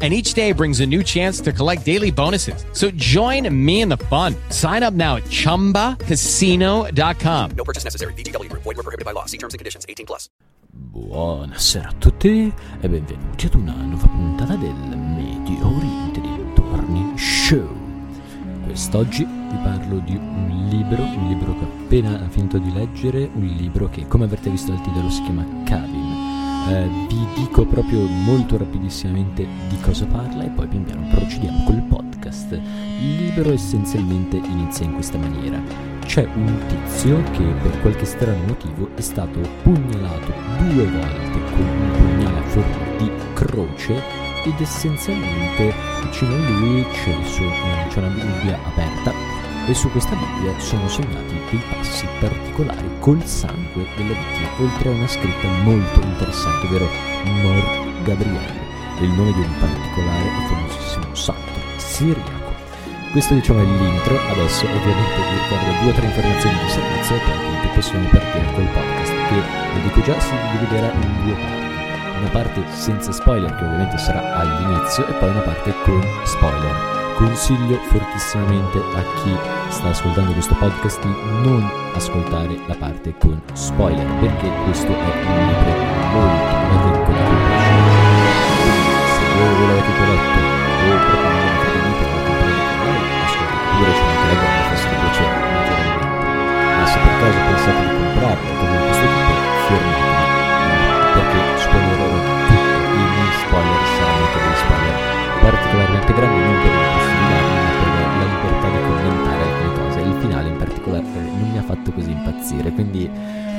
and each day brings a new chance to collect daily bonuses. So join me in the fun. Sign up now at ChumbaCasino.com. No purchase necessary. VGW Group. Void were prohibited by law. See terms and conditions. 18 plus. Buonasera a tutti e benvenuti ad una nuova puntata del Medio Oriente Dintorni Show. Quest'oggi vi parlo di un libro, un libro che ho appena finito di leggere, un libro che come avrete visto dal titolo si chiama Kavim. Eh, vi dico proprio molto rapidissimamente di cosa parla e poi pian piano procediamo col podcast. Il libro essenzialmente inizia in questa maniera. C'è un tizio che per qualche strano motivo è stato pugnalato due volte con un pugnale a forma di croce ed essenzialmente vicino a lui c'è, c'è una Bibbia aperta e su questa Bibbia sono segnati dei passi particolari col sangue della vittima, oltre a una scritta molto interessante, ovvero Mor Gabriele, il nome di un particolare e famosissimo santo siriaco. Questo diciamo è l'intro, adesso ovviamente vi ricordo due o tre informazioni di servizio e poi possiamo partire col podcast che, lo dico già, si dividerà in due parti. Una parte senza spoiler che ovviamente sarà all'inizio e poi una parte con spoiler consiglio fortissimamente a chi sta ascoltando questo podcast di non ascoltare la parte con spoiler perché questo è un libro molto agricola se voi ve l'avete letto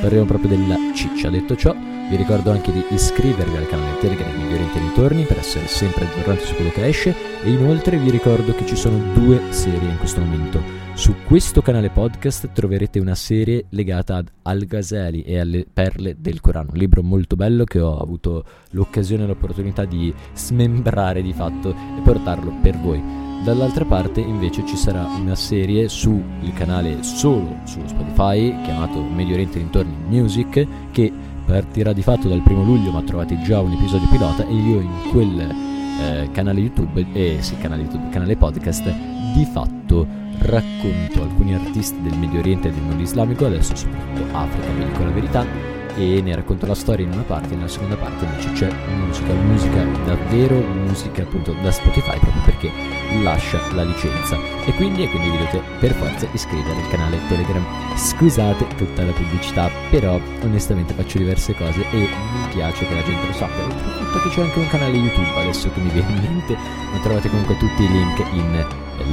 parliamo proprio della ciccia. Detto ciò, vi ricordo anche di iscrivervi al canale Telegram Migliori Oriente Ritorni per essere sempre aggiornati su quello che esce e inoltre vi ricordo che ci sono due serie in questo momento. Su questo canale podcast troverete una serie legata ad Al-Ghazali e alle perle del Corano, un libro molto bello che ho avuto l'occasione e l'opportunità di smembrare di fatto e portarlo per voi. Dall'altra parte invece ci sarà una serie sul canale solo su Spotify chiamato Medio Oriente Dintorni Music che partirà di fatto dal primo luglio ma trovate già un episodio pilota e io in quel eh, canale YouTube eh, sì canale YouTube, canale podcast di fatto racconto alcuni artisti del Medio Oriente e del mondo islamico adesso soprattutto Africa vi dico la verità e ne racconto la storia in una parte nella seconda parte invece c'è musica, musica davvero musica appunto da Spotify proprio perché lascia la licenza. E quindi, e quindi vi dovete per forza iscrivere al canale Telegram. Scusate tutta la pubblicità però onestamente faccio diverse cose e mi piace che la gente lo sappia. Oltretutto che c'è anche un canale YouTube adesso che mi viene in mente. Ma trovate comunque tutti i link in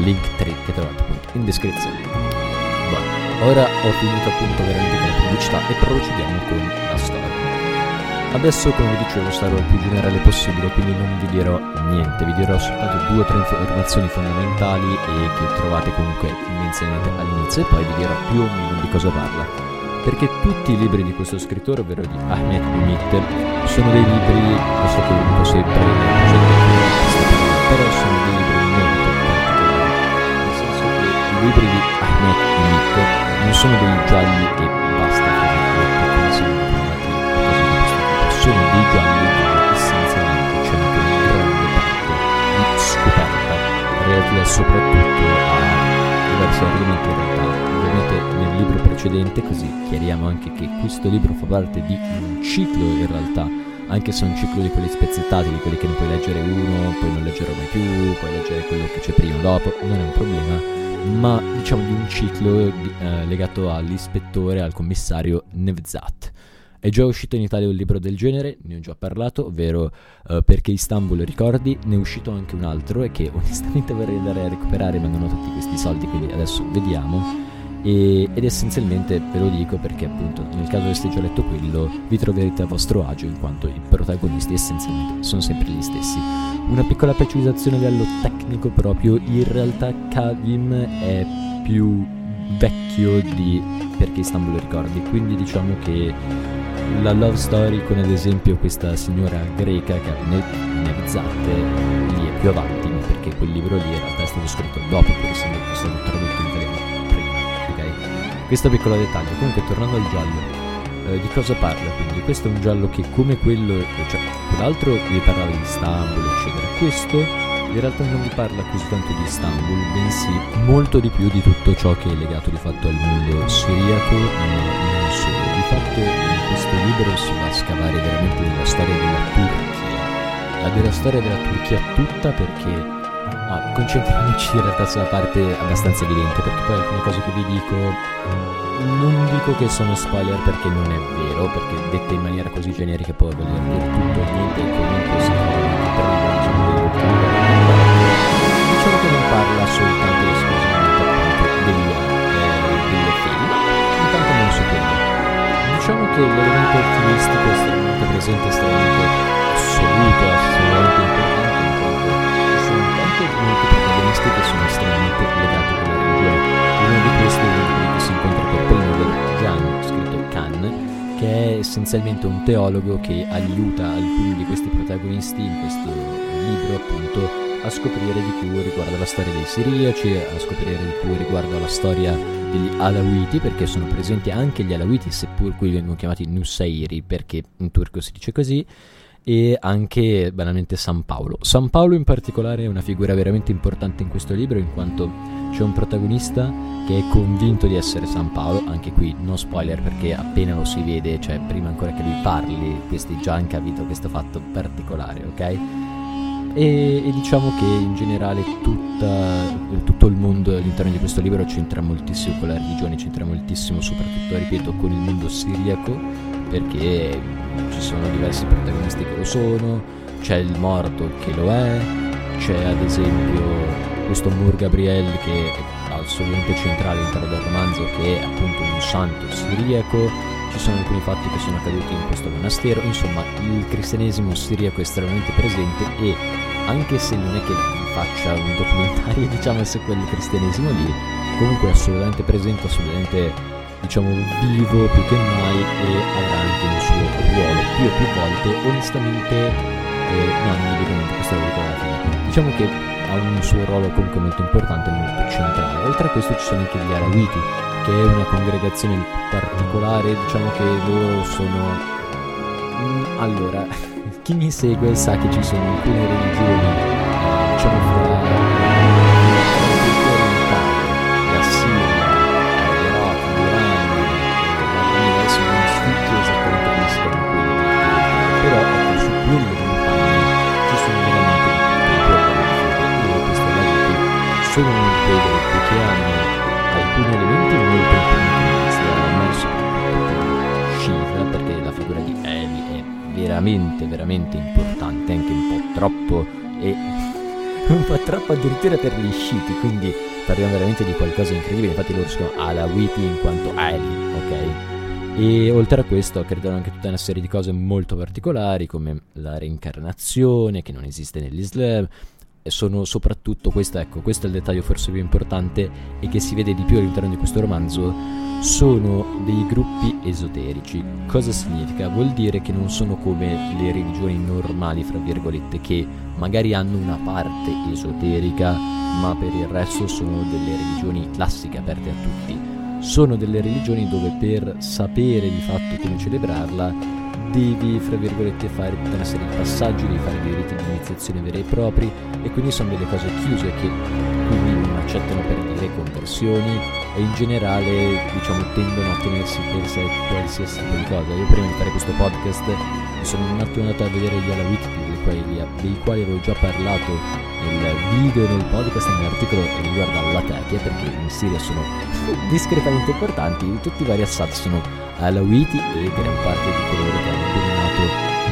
link 3 che trovate appunto in descrizione Ora ho finito appunto veramente con la pubblicità e procediamo con la storia. Adesso come vi dicevo sarò il più generale possibile, quindi non vi dirò niente, vi dirò soltanto due o tre informazioni fondamentali e che trovate comunque inizialmente all'inizio e poi vi dirò più o meno di cosa parla. Perché tutti i libri di questo scrittore, ovvero di Ahmed Mittel, sono dei libri, questo che vi dico sempre, però sono dei libri molto particolari, nel senso che i libri di Ahmed Mittel non sono dei gialli e basta come sono chiamati sono dei gialli dove essenzialmente c'è anche una grande parte di scoperta relativa soprattutto a diversi argomenti in realtà. Ovviamente nel libro precedente così chiariamo anche che questo libro fa parte di un ciclo in realtà anche se è un ciclo di quelli spezzettati, di quelli che ne puoi leggere uno, poi non leggerò mai più, puoi leggere quello che c'è prima o dopo, non è un problema, ma diciamo di un ciclo eh, legato all'ispettore, al commissario Nevzat. È già uscito in Italia un libro del genere, ne ho già parlato, ovvero uh, Perché Istanbul ricordi, ne è uscito anche un altro e che onestamente vorrei andare a recuperare ma non ho tutti questi soldi, quindi adesso vediamo e, ed essenzialmente ve lo dico perché appunto nel caso aveste già letto quello vi troverete a vostro agio in quanto i protagonisti essenzialmente sono sempre gli stessi. Una piccola precisazione a livello tecnico proprio, in realtà Kavim è più vecchio di perché Istanbul ricordi, quindi diciamo che la love story con ad esempio questa signora greca che ha Nevzate lì è più avanti perché quel libro lì in realtà è stato scritto dopo per essendo questo piccolo dettaglio comunque tornando al giallo eh, di cosa parla quindi? Questo è un giallo che come quello cioè quell'altro vi parlava di Istanbul eccetera. Questo in realtà non vi parla così tanto di Istanbul bensì molto di più di tutto ciò che è legato di fatto al mondo siriaco ma non solo. Di fatto in questo libro si va a scavare veramente nella storia della Turchia. La della storia della Turchia tutta perché Ah, concentriamoci in realtà sulla parte abbastanza evidente perché poi alcune cose che vi dico non dico che sono spoiler perché non è vero perché dette in maniera così generica può voler dire tutto niente e comunque si essenzialmente un teologo che aiuta alcuni di questi protagonisti in questo libro appunto a scoprire di più riguardo alla storia dei siriaci, a scoprire di più riguardo alla storia degli Alawiti, perché sono presenti anche gli Alawiti, seppur qui vengono chiamati Nusairi, perché in turco si dice così, e anche banalmente San Paolo. San Paolo in particolare è una figura veramente importante in questo libro in quanto c'è un protagonista che è convinto di essere San Paolo, anche qui no spoiler perché appena lo si vede, cioè prima ancora che lui parli, questi già hanno capito questo fatto particolare, ok? E, e, diciamo che in generale tutta, tutto il mondo all'interno di questo libro c'entra moltissimo con la religione, c'entra moltissimo soprattutto, ripeto, con il mondo siriaco, perché ci sono diversi protagonisti che lo sono, c'è il morto che lo è, c'è ad esempio questo Mur Gabriel che è assolutamente centrale all'interno del romanzo che è appunto un santo siriaco, ci sono alcuni fatti che sono accaduti in questo monastero, insomma il cristianesimo siriaco è estremamente presente e anche se non è che faccia un documentario diciamo su quel cristianesimo lì, comunque è assolutamente presente, assolutamente diciamo vivo più che mai e avrà anche un suo ruolo. Più e più volte onestamente eh, niente questo lo dico alla fine diciamo che ha un suo ruolo comunque molto importante molto centrale. Oltre a questo ci sono anche gli Arawiti che è una congregazione particolare diciamo che loro sono mm, allora chi mi segue sa che ci sono alcune religioni diciamo fra veramente veramente importante anche un po' troppo e un po' troppo addirittura per gli sciiti quindi parliamo veramente di qualcosa di incredibile. Infatti loro sono Alawiti in quanto Eli ok? E oltre a questo credono anche tutta una serie di cose molto particolari come la reincarnazione che non esiste nell'Islam. Sono soprattutto, questo, ecco, questo è il dettaglio forse più importante e che si vede di più all'interno di questo romanzo, sono dei gruppi esoterici. Cosa significa? Vuol dire che non sono come le religioni normali, fra virgolette, che magari hanno una parte esoterica, ma per il resto sono delle religioni classiche aperte a tutti. Sono delle religioni dove per sapere di fatto come celebrarla devi, fra virgolette, fare tutta una serie di passaggi, devi fare dei riti di iniziazione veri e propri e quindi sono delle cose chiuse che quindi accettano per dire conversioni e in generale diciamo tendono a tenersi per sé qualsiasi tipo di cosa. Io prima di fare questo podcast mi sono un attimo andato a vedere gli Alawiti dei quali, dei quali avevo già parlato nel video nel podcast nell'articolo riguardo alla Latakia perché in Siria sono discretamente importanti, tutti i vari Assad sono Alawiti e gran parte di coloro che hanno dominato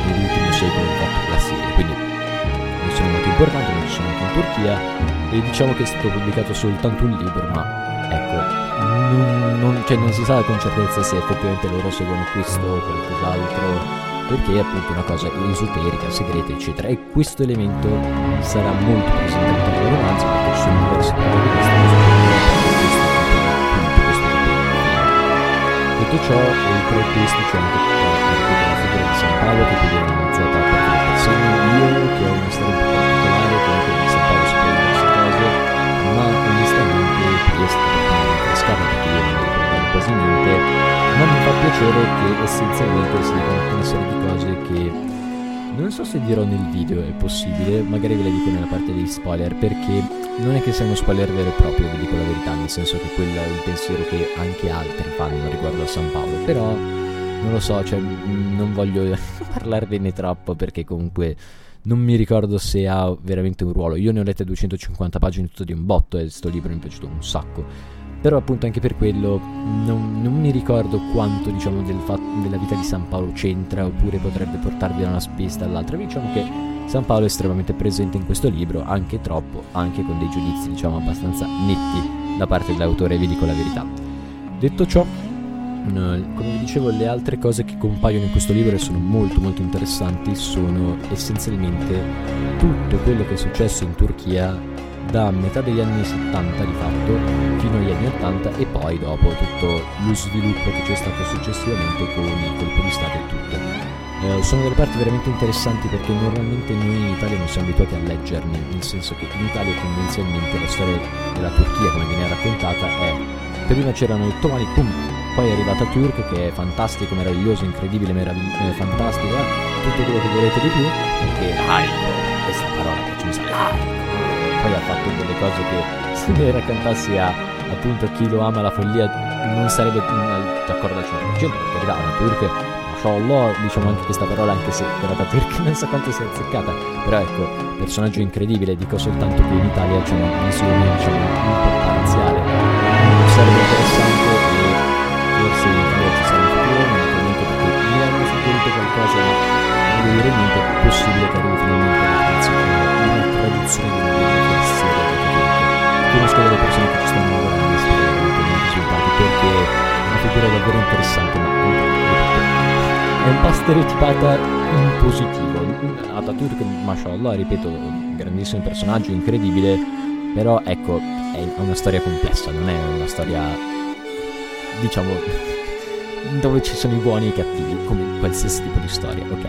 nell'ultimo secolo fatto la Siria, quindi non sono molto importanti, ma ci sono anche in Turchia e diciamo che è stato pubblicato soltanto un libro, ma ecco, non, non, cioè non si sa con certezza se effettivamente loro seguono questo o qualcos'altro perché è appunto una cosa esoterica, segreta, eccetera. E questo elemento sarà molto presente del romanzo perché sono diversi Detto ciò, oltre a questo c'è anche tutta la parte piacere che essenzialmente si dicono una serie di cose che non so se dirò nel video, è possibile, magari ve le dico nella parte dei spoiler, perché non è che sia uno spoiler vero e proprio, vi dico la verità, nel senso che quello è un pensiero che anche altri fanno riguardo a San Paolo, però non lo so, cioè non voglio parlarvene troppo perché comunque non mi ricordo se ha veramente un ruolo. Io ne ho lette 250 pagine tutto di un botto e sto libro mi è piaciuto un sacco. Però appunto anche per quello non, non mi ricordo quanto diciamo del fatto, della vita di San Paolo c'entra oppure potrebbe portarvi da una spista all'altra. Diciamo che San Paolo è estremamente presente in questo libro, anche troppo, anche con dei giudizi diciamo abbastanza netti da parte dell'autore, vi dico la verità. Detto ciò, come vi dicevo, le altre cose che compaiono in questo libro e sono molto molto interessanti sono essenzialmente tutto quello che è successo in Turchia da metà degli anni 70 di fatto fino agli anni 80 e poi dopo tutto lo sviluppo che c'è stato successivamente con il colpo di Stato e tutto. Eh, sono delle parti veramente interessanti perché normalmente noi in Italia non siamo abituati a leggerne, nel senso che in Italia tendenzialmente la storia della Turchia come viene raccontata è prima c'erano i ottomani, pum, poi è arrivata Turk che è fantastico, meraviglioso, incredibile, meravigli- eh, fantastico, eh? tutto quello che volete di più, perché laico, questa parola che ci usa, laico, poi ha fatto delle cose che se ne raccontassi a appunto chi lo ama la follia non sarebbe d'accordo al 100% perché una turk mashallah diciamo anche questa parola anche se era da turk non so quanto sia azzeccata. Però ecco personaggio incredibile dico soltanto che in Italia c'è una visione diciamo un po' parziale sarebbe interessante e forse in Italia ci sarà un futuro naturalmente perché mi hanno suggerito qualcosa ma non devo dire niente è possibile che arrivi finalmente una traduzione di un conosco delle persone che ci stanno lavorando e di ottenere risultati perché è una figura davvero interessante ma è un po' stereotipata in positivo. Atatürk mashallah ripeto grandissimo personaggio incredibile però ecco è una storia complessa non è una storia diciamo dove ci sono i buoni e i cattivi come qualsiasi tipo di storia ok?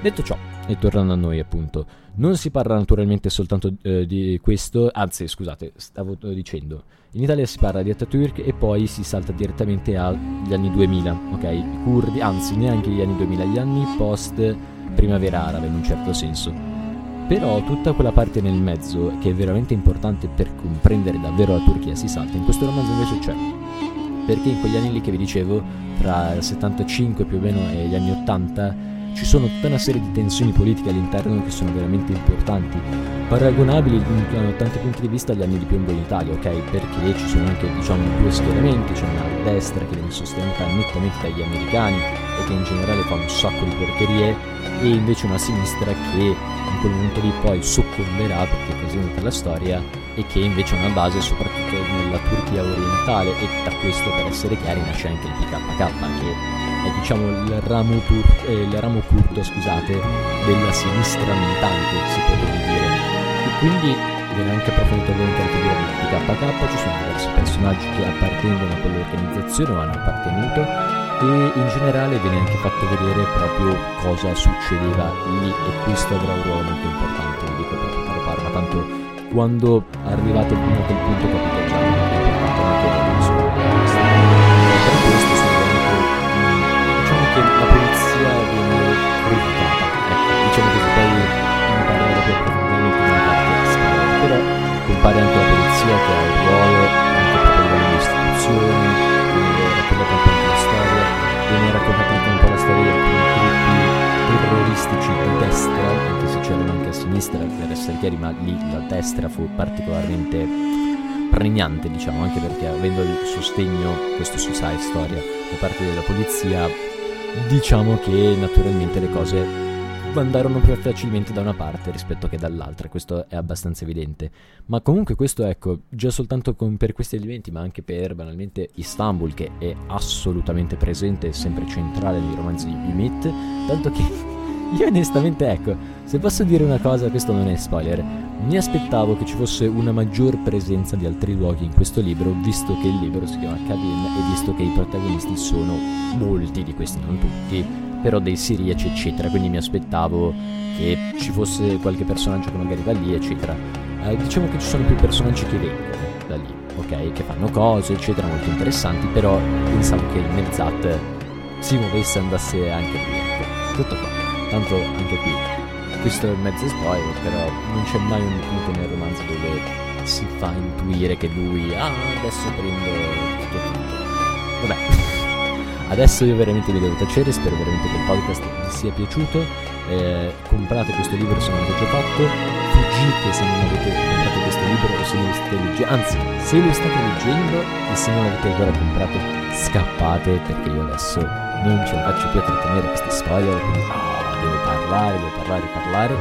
Detto ciò e tornando a noi appunto, non si parla naturalmente soltanto eh, di questo, anzi scusate, stavo dicendo, in Italia si parla di Atatürk e poi si salta direttamente agli anni 2000, ok? I curdi, anzi neanche gli anni 2000, gli anni post primavera arabe in un certo senso. Però tutta quella parte nel mezzo, che è veramente importante per comprendere davvero la Turchia, si salta. In questo romanzo invece c'è. Perché in quegli anni lì che vi dicevo, tra il 75 più o meno e gli anni 80, ci sono tutta una serie di tensioni politiche all'interno che sono veramente importanti, paragonabili da tanti punti di vista agli anni di piombo in Italia, ok? Perché ci sono anche diciamo due schieramenti, c'è una destra che viene sostenuta nettamente dagli americani e che in generale fa un sacco di porcherie e invece una sinistra che in quel momento lì poi soccomberà perché è presente per la storia e che invece ha una base soprattutto nella Turchia orientale e da questo per essere chiari nasce anche il PKK che è diciamo il ramo, tur- eh, il ramo curto scusate, della sinistra militante, si potrebbe dire. E quindi viene anche approfondito ovviamente la figura di KK, ci sono diversi personaggi che appartengono a quell'organizzazione o hanno appartenuto e in generale viene anche fatto vedere proprio cosa succedeva lì e questo avrà un ruolo molto importante, vi dico proprio per Parma, tanto quando arrivate fino a quel punto capite già destra, se c'erano anche a sinistra, per essere chiari, ma lì la destra fu particolarmente pregnante, diciamo, anche perché avendo il sostegno, questo si sa è storia, da parte della polizia, diciamo che naturalmente le cose andarono più facilmente da una parte rispetto che dall'altra, questo è abbastanza evidente. Ma comunque questo ecco, già soltanto con, per questi elementi, ma anche per banalmente Istanbul, che è assolutamente presente e sempre centrale nei romanzi di Ümit, tanto che io onestamente, ecco, se posso dire una cosa, questo non è spoiler, mi aspettavo che ci fosse una maggior presenza di altri luoghi in questo libro, visto che il libro si chiama Kadim e visto che i protagonisti sono molti di questi, non tutti, però dei siriaci, eccetera, quindi mi aspettavo che ci fosse qualche personaggio che magari va lì, eccetera. Eh, diciamo che ci sono più personaggi che vengono da lì, ok? Che fanno cose, eccetera, molto interessanti, però pensavo che il Nevzat si muovesse e andasse anche lui. Ecco. Tutto qua. Tanto anche qui. Questo è mezzo spoiler, però non c'è mai un punto nel romanzo dove si fa intuire che lui, ah, adesso prendo tutto tutto. Vabbè. Adesso io veramente vi devo tacere, spero veramente che il podcast vi sia piaciuto. Eh, comprate questo libro se non l'avete già fatto, fuggite se non avete comprato questo libro o se non lo state leggendo, anzi se lo state leggendo e se non l'avete ancora comprato scappate perché io adesso non ce la faccio più a trattenere queste spoiler, quindi parlare, devo parlare, parlare.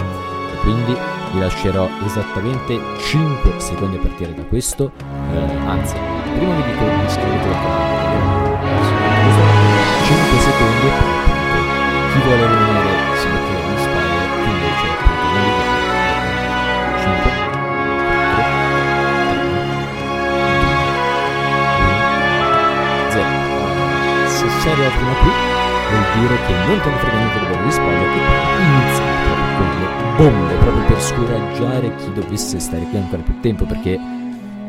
E quindi vi lascerò esattamente 5 secondi a partire da questo, eh, anzi prima vi dico iscrivetevi al canale 5 secondi e poi appunto chi vuole rimanere si mette spoiler chi invece appunto non li vuole 5 4 se sei arrivato fino a qui dire che non te ne frega niente di vedere gli spoiler e iniziamo proprio con le bombe proprio per scoraggiare chi dovesse stare qui ancora più tempo perché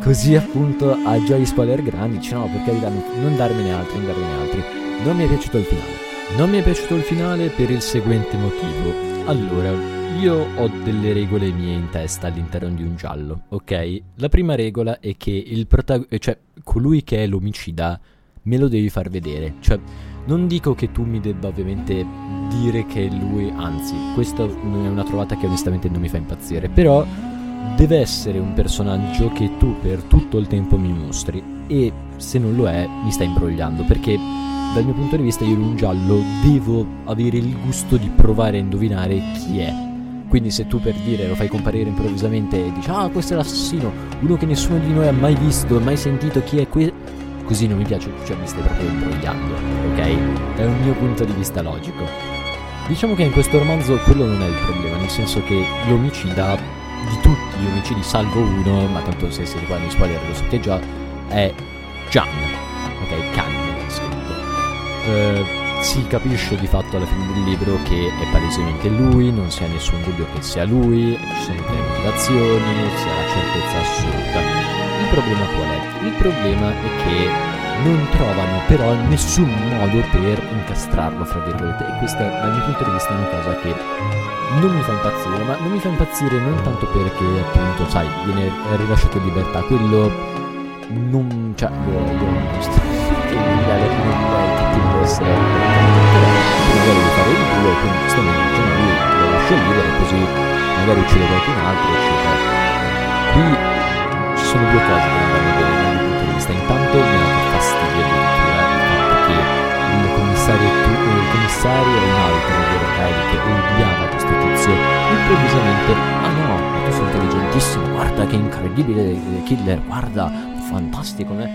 così appunto ha già gli spoiler grandi dice no per carità non darmene altri non darmene altri non mi è piaciuto il finale. Non mi è piaciuto il finale per il seguente motivo. Allora, io ho delle regole mie in testa all'interno di un giallo, ok? La prima regola è che il protagonista, cioè colui che è l'omicida, me lo devi far vedere. Cioè, non dico che tu mi debba ovviamente dire che è lui, anzi, questa è una trovata che onestamente non mi fa impazzire, però deve essere un personaggio che tu per tutto il tempo mi mostri e se non lo è mi sta imbrogliando perché dal mio punto di vista io in un giallo devo avere il gusto di provare a indovinare chi è. Quindi se tu per dire lo fai comparire improvvisamente e dici ah questo è l'assassino, uno che nessuno di noi ha mai visto, mai sentito chi è questo, così non mi piace, cioè mi stai proprio imbrogliando, ok? È un mio punto di vista logico. Diciamo che in questo romanzo quello non è il problema, nel senso che l'omicida di tutti gli omicidi salvo uno, ma tanto se si riguarda in spoiler lo sapete già, è Jan, ok? Can eh, si capisce di fatto alla fine del libro che è palesemente lui, non si ha nessun dubbio che sia lui, ci sono delle motivazioni, si ha la certezza assoluta. Problema qual è? Il problema è che non trovano però nessun modo per incastrarlo, fra virgolette, e questa dal mio punto di vista è una cosa che non mi fa impazzire, ma non mi fa impazzire non tanto perché appunto, sai, viene rilasciato in libertà, quello non, cioè, io, io non sto, alla fine di tutti deve essere però magari di fare il culo e quindi dice no, lui lo lascio libero così magari uccide qualcun altro eccetera. Qui sono due cose che non vanno bene dal mio punto di vista intanto mi ha dato fastidio addirittura il fatto che il commissario, il commissario e un altro ovvero Kylie che odiava questo tizio improvvisamente ah no ma tu sei intelligentissimo guarda che incredibile killer guarda fantastico eh?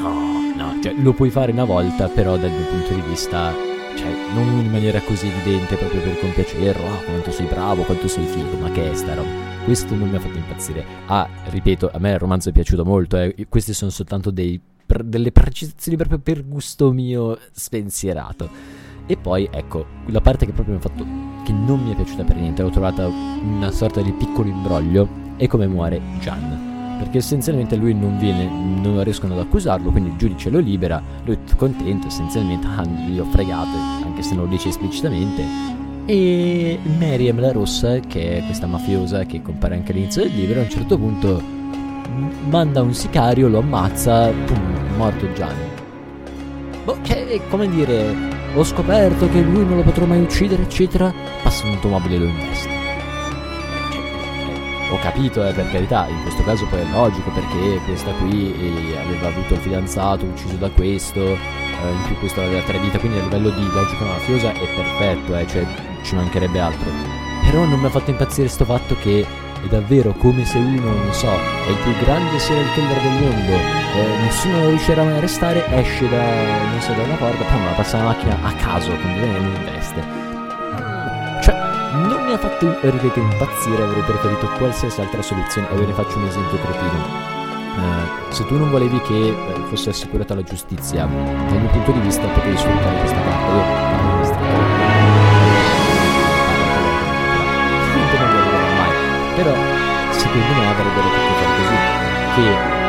no no, cioè lo puoi fare una volta, però dal mio punto di vista, cioè non in maniera così evidente proprio per compiacerlo, ah quanto sei bravo, quanto sei figo, ma che è sta roba? Questo non mi ha fatto impazzire. Ah, ripeto, a me il romanzo è piaciuto molto, eh. queste sono soltanto dei, per, delle precisazioni proprio per gusto mio spensierato. E poi ecco, la parte che proprio mi ha fatto che non mi è piaciuta per niente, l'ho trovata una sorta di piccolo imbroglio, è come muore Gian perché essenzialmente lui non viene, non riescono ad accusarlo, quindi il giudice lo libera, lui è contento, essenzialmente ah, gli ho fregato, anche se non lo dice esplicitamente. E Miriam la Rossa, che è questa mafiosa che compare anche all'inizio del libro, a un certo punto manda un sicario, lo ammazza, pum, morto Gianni. Boh, che è come dire, ho scoperto che lui non lo potrò mai uccidere, eccetera, passa un'automobile e lo investe ho capito, eh, per carità, in questo caso poi è logico perché questa qui eh, aveva avuto il fidanzato, ucciso da questo, eh, in più questo aveva tre dita, quindi a livello di logica mafiosa è perfetto, eh, cioè ci mancherebbe altro. Però non mi ha fatto impazzire sto fatto che è davvero come se uno, non so, è il più grande serial killer del mondo, eh, nessuno riuscirà mai a arrestare, esce da, so, da una porta, poi la passa la macchina a caso, viene in veste non mi ha fatto, ripeto, impazzire, avrei preferito qualsiasi altra soluzione. E ve ne faccio un esempio cretino. Uh, se tu non volevi che uh, fosse assicurata la giustizia, dal mio punto di vista potevi sfruttare questa carta. Io parlo di mai. Però secondo me avrebbero potuto fare così. Che eh,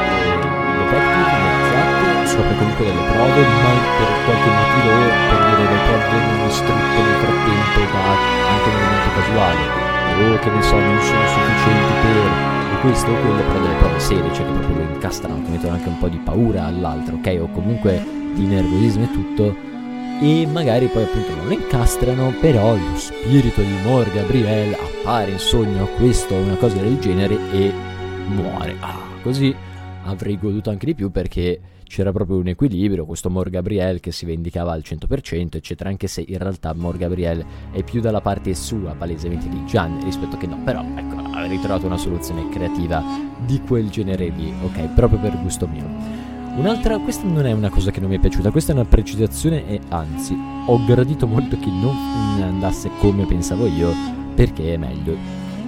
scopre comunque delle prove, ma per qualche motivo per dire le prove vengono distrutte nel frattempo da anche un elemento casuale, o che ne so, non sono sufficienti per questo o quello, però delle prove serie, cioè che proprio lo incastrano, che mettono anche un po' di paura all'altro, ok? O comunque di nervosismo e tutto, e magari poi appunto non lo incastrano, però lo spirito di Mor Gabriel appare in sogno questo o una cosa del genere e muore. Ah, così avrei goduto anche di più perché c'era proprio un equilibrio, questo Mor Gabriel che si vendicava al 100%, eccetera, anche se in realtà Mor Gabriel è più dalla parte sua, palesemente di Gian, rispetto che no, però ecco, avrei trovato una soluzione creativa di quel genere lì, ok, proprio per gusto mio. Un'altra, questa non è una cosa che non mi è piaciuta, questa è una precisazione e anzi ho gradito molto che non andasse come pensavo io perché è meglio.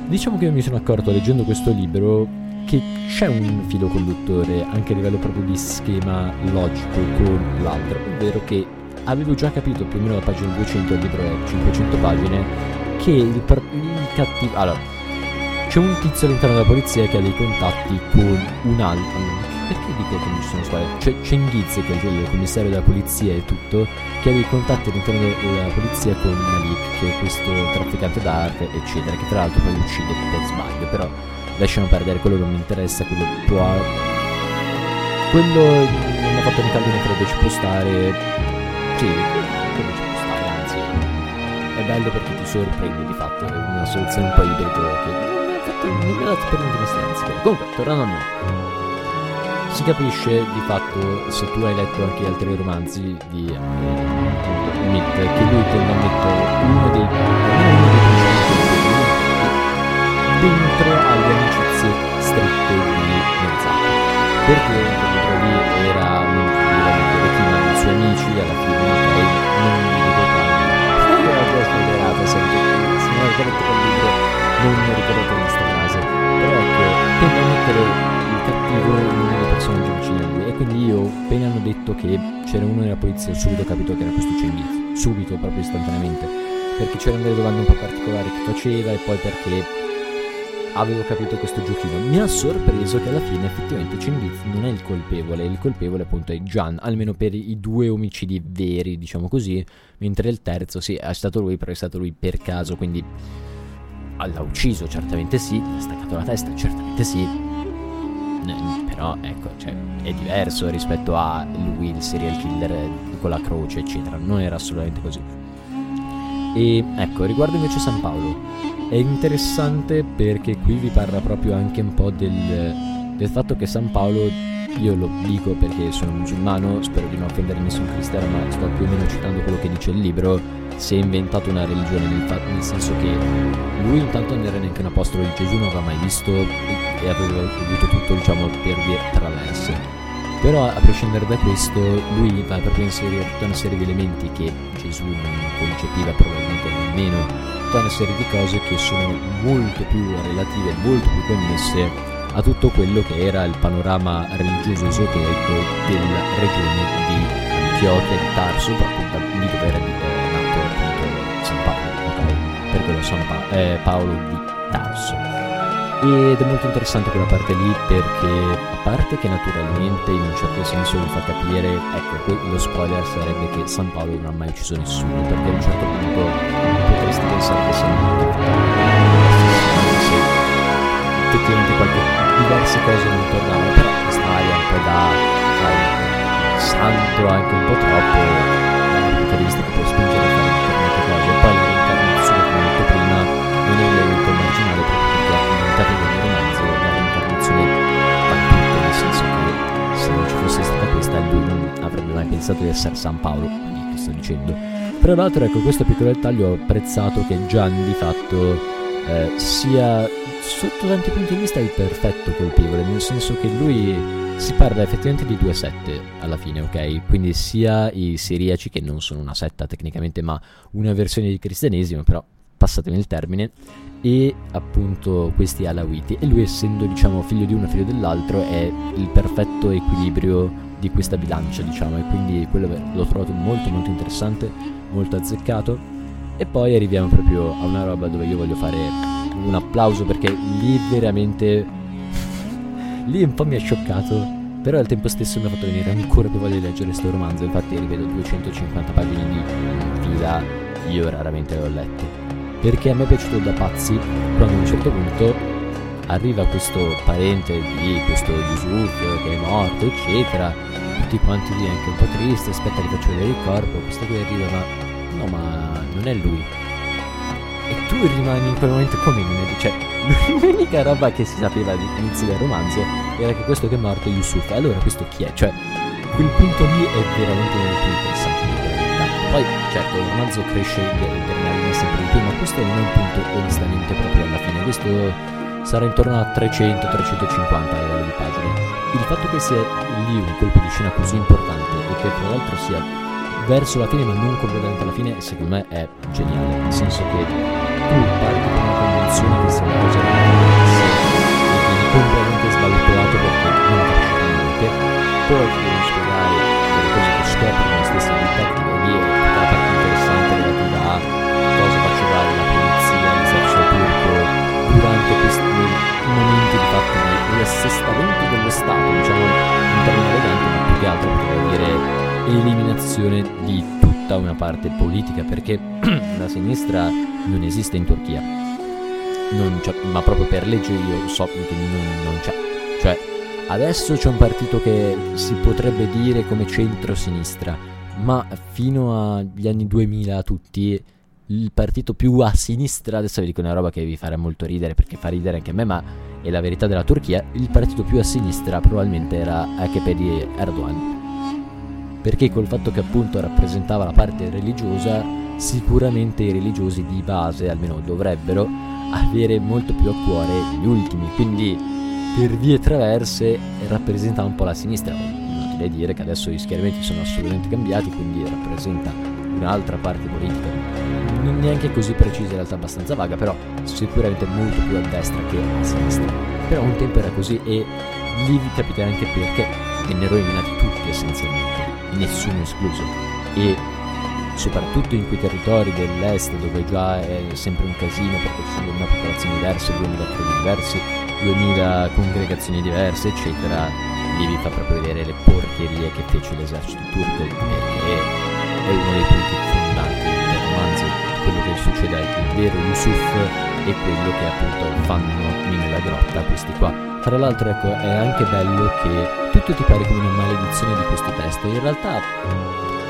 Diciamo che io mi sono accorto leggendo questo libro che c'è un filo conduttore anche a livello proprio di schema logico con l'altro, ovvero che avevo già capito più o meno alla pagina 200, il libro è 500 pagine, che il, il cattivo... Allora, c'è un tizio all'interno della polizia che ha dei contatti con un altro perché dico che non ci sono squadre? C'è Cenghizze, che è il commissario della polizia e tutto, che ha dei contatti all'interno della polizia con Malik, che è questo trafficante d'arte, eccetera, che tra l'altro poi uccide per sbaglio, però lasciamo perdere, quello non mi interessa, quello può... Quello non ha fatto né caldo né ci può stare... Sì, quello ci può stare, anzi... È bello perché ti sorprende di fatto, è una soluzione un po' ibrida che non mi ha fatto... non mi ha dato per niente questa Comunque, tornando a me si capisce di fatto, se tu hai letto anche altri romanzi di appunto, Mitt, che lui tende a mettere uno dei, dentro alle amicizie strette di Mezzato. Perché libro lì era, non dire chi, ma i suoi amici, alla fine, ok, non mi quale. Io l'avevo spoilerata, sempre, se non letto quel libro, non mi ricordate questa frase. Però ecco, tende a mettere cattivo in una delle persone vicine a lui e quindi io appena hanno detto che c'era uno nella polizia ho subito capito che era questo Cengiz subito proprio istantaneamente perché c'erano delle domande un po' particolari che faceva e poi perché avevo capito questo giochino mi ha sorpreso che alla fine effettivamente Cengiz non è il colpevole il colpevole appunto è Gian almeno per i due omicidi veri diciamo così mentre il terzo sì è stato lui però è stato lui per caso quindi l'ha ucciso certamente sì gli ha staccato la testa certamente sì però ecco, cioè, è diverso rispetto a lui, il serial killer con la croce, eccetera. Non era assolutamente così. E ecco, riguardo invece San Paolo, è interessante perché qui vi parla proprio anche un po' del, del fatto che San Paolo, io lo dico perché sono musulmano, spero di non offendere nessun cristiano, ma sto più o meno citando quello che dice il libro, si è inventato una religione nel, nel senso che lui intanto non era neanche un apostolo di Gesù, non aveva mai visto e aveva avuto tutto diciamo per vie traverse. Però a prescindere da questo, lui va proprio a inserire tutta una serie di elementi che Gesù non concepiva probabilmente nemmeno, tutta una serie di cose che sono molto più relative, molto più connesse a tutto quello che era il panorama religioso esoterico della regione di Antiochia, di Tarso, appunto lì dove era di per quello sono pa- eh, Paolo di Tarso. Ed è molto interessante quella parte lì perché, a parte che naturalmente in un certo senso vi fa capire, ecco, lo spoiler sarebbe che San Paolo non ha mai ucciso nessuno, perché a un certo punto potresti pensare che sia molto se effettivamente qualche diverse cose non tornavano, però questa aria un po' da, sai, santo anche un po' troppo, dal punto di vista che può spingere a fare determinate cose, poi non è un elemento marginale proprio perché all'interno del romanzo la reincarnazione va tutto, nel senso che se non ci fosse stata questa lui non avrebbe mai pensato di essere San Paolo, che sto dicendo. Tra l'altro ecco questo piccolo dettaglio ho apprezzato che Gian di fatto eh, sia sotto tanti punti di vista il perfetto colpevole, nel senso che lui si parla effettivamente di due sette alla fine, ok? Quindi sia i siriaci, che non sono una setta tecnicamente, ma una versione di cristianesimo, però passatemi il termine, e appunto questi alawiti. E lui essendo diciamo figlio di uno e figlio dell'altro è il perfetto equilibrio di questa bilancia diciamo e quindi quello l'ho trovato molto molto interessante, molto azzeccato. E poi arriviamo proprio a una roba dove io voglio fare un applauso perché lì veramente lì un po' mi ha scioccato però al tempo stesso mi ha fatto venire ancora più voglia di leggere questo romanzo, infatti rivedo 250 pagine di fila, io raramente le ho lette, perché a me è piaciuto da pazzi quando a un certo punto arriva questo parente di questo Yusuf che è morto, eccetera, tutti quanti lì anche un po' tristi, aspetta che faccio vedere il corpo, questo qui arriva ma no ma non è lui. E tu rimani in quel momento come non è cioè l'unica roba che si sapeva all'inizio del romanzo era che questo che è morto è Yusuf. Allora questo chi è? Cioè quel punto lì è veramente uno dei più interessanti Poi certo il romanzo cresce e sempre di più, ma questo non è un punto onestamente proprio alla fine. Questo sarà intorno a 300-350 a livello di pagine. Il fatto che sia lì un colpo di scena così importante e che tra l'altro sia verso la fine ma non completamente alla fine secondo me è geniale nel senso che tu parti con una convenzione che sia una cosa e vieni completamente svalutolato perché non capisci niente. Poi ti devi spiegare delle cose che scopri nella stessa vita che devi dire tutta la parte interessante relativa a cosa faceva la polizia l'esercito turco durante questi momenti di fatto di riassestamento dello Stato diciamo in termini eleganti ma più che altro potrei dire eliminazione di tutta una parte politica perché la sinistra non esiste in Turchia. Ma proprio per legge io so che non, non c'è. Cioè adesso c'è un partito che si potrebbe dire come centro-sinistra ma fino agli anni 2000 tutti il partito più a sinistra, adesso vi dico una roba che vi farà molto ridere perché fa ridere anche a me, ma è la verità della Turchia, il partito più a sinistra probabilmente era AKP di Erdogan perché col fatto che appunto rappresentava la parte religiosa, sicuramente i religiosi di base, almeno dovrebbero, avere molto più a cuore gli ultimi, quindi per vie traverse rappresenta un po' la sinistra. Inutile dire che adesso gli schieramenti sono assolutamente cambiati, quindi rappresenta un'altra parte politica, non neanche così precisa, in realtà abbastanza vaga, però sicuramente molto più a destra che a sinistra. Però un tempo era così e lì vi capite anche perché vennero eliminati tutti essenzialmente nessuno escluso. E soprattutto in quei territori dell'est dove già è sempre un casino perché ci sono 2000 popolazioni diverse, 2000 tribù diversi, 2000 congregazioni diverse, eccetera, lì vi fa proprio vedere le porcherie che fece l'esercito turco perché è uno dei punti fondanti succede al vero Yusuf e quello che appunto fanno nella grotta questi qua. Tra l'altro ecco è anche bello che tutto ti pare come una maledizione di questo testo, in realtà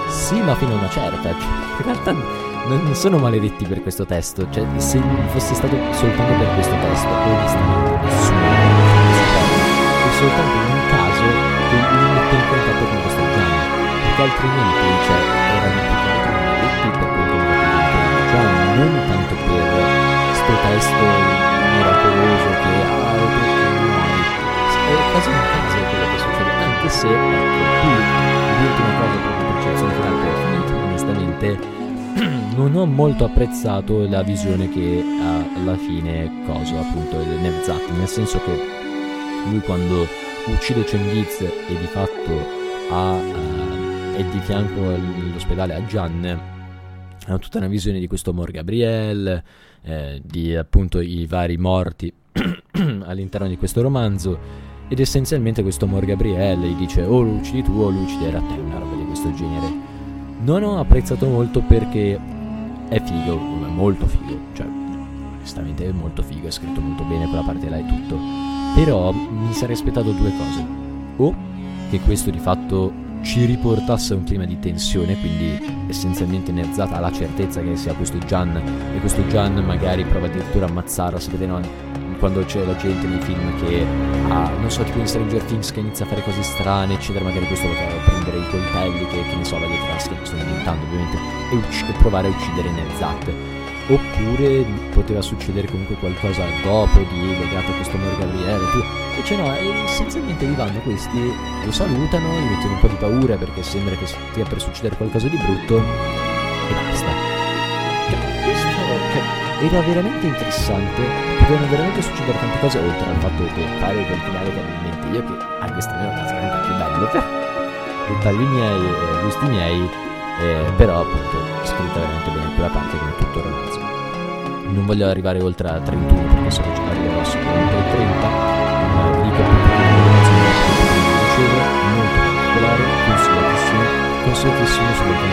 sì ma fino a una certa, cioè, in realtà non sono maledetti per questo testo, cioè se fosse stato soltanto per questo testo onestamente nessuno è soltanto in un caso che li mette in contatto con questo Gianni, perché altrimenti cioè, è caso quello che succede, anche se, ecco, l'ultima cosa proprio per percezione finale che ho finito, onestamente, non ho molto apprezzato la visione che ha alla fine cosa appunto il Nevzat, nel senso che lui quando uccide Cengiz e di fatto ha, uh, è di fianco all'ospedale a Gian ha tutta una visione di questo Mor Gabriel eh, di appunto i vari morti all'interno di questo romanzo ed essenzialmente questo Mor Gabriele gli dice o lo uccidi tu o lo ucciderà te, una roba di questo genere. Non ho apprezzato molto perché è figo, è molto figo, cioè onestamente è molto figo, è scritto molto bene quella parte là e tutto. Però mi sarei aspettato due cose. O che questo di fatto ci riportasse a un clima di tensione, quindi essenzialmente Nerzata ha la certezza che sia questo Gian e questo Gian magari prova addirittura a ammazzarlo, sapete no? Quando c'è la gente nei film che ha, non so, tipo in Stranger Things che inizia a fare cose strane, eccetera, magari questo lo fa prendere i coltelli che, che ne so, la dietro che sto inventando ovviamente, e, ucc- e provare a uccidere Nerzat. Oppure poteva succedere comunque qualcosa dopo di legato a questo amore Gabriele, tu. Invece no, essenzialmente li vanno questi, lo salutano, gli mettono un po' di paura perché sembra che stia per succedere qualcosa di brutto e basta. Cioè, questo cioè, era veramente interessante, potevano veramente succedere tante cose oltre al fatto che pare che il finale probabilmente io che anche stasera casamente più bello per dettagli miei e gusti miei eh, però appunto scritta veramente bene quella parte come tutto il romanzo non voglio arrivare oltre a 31 perché so che arriverò sicuramente ai 30 ma dico appunto che è una relazione molto particolare consigliatissimo consigliatissimo sulle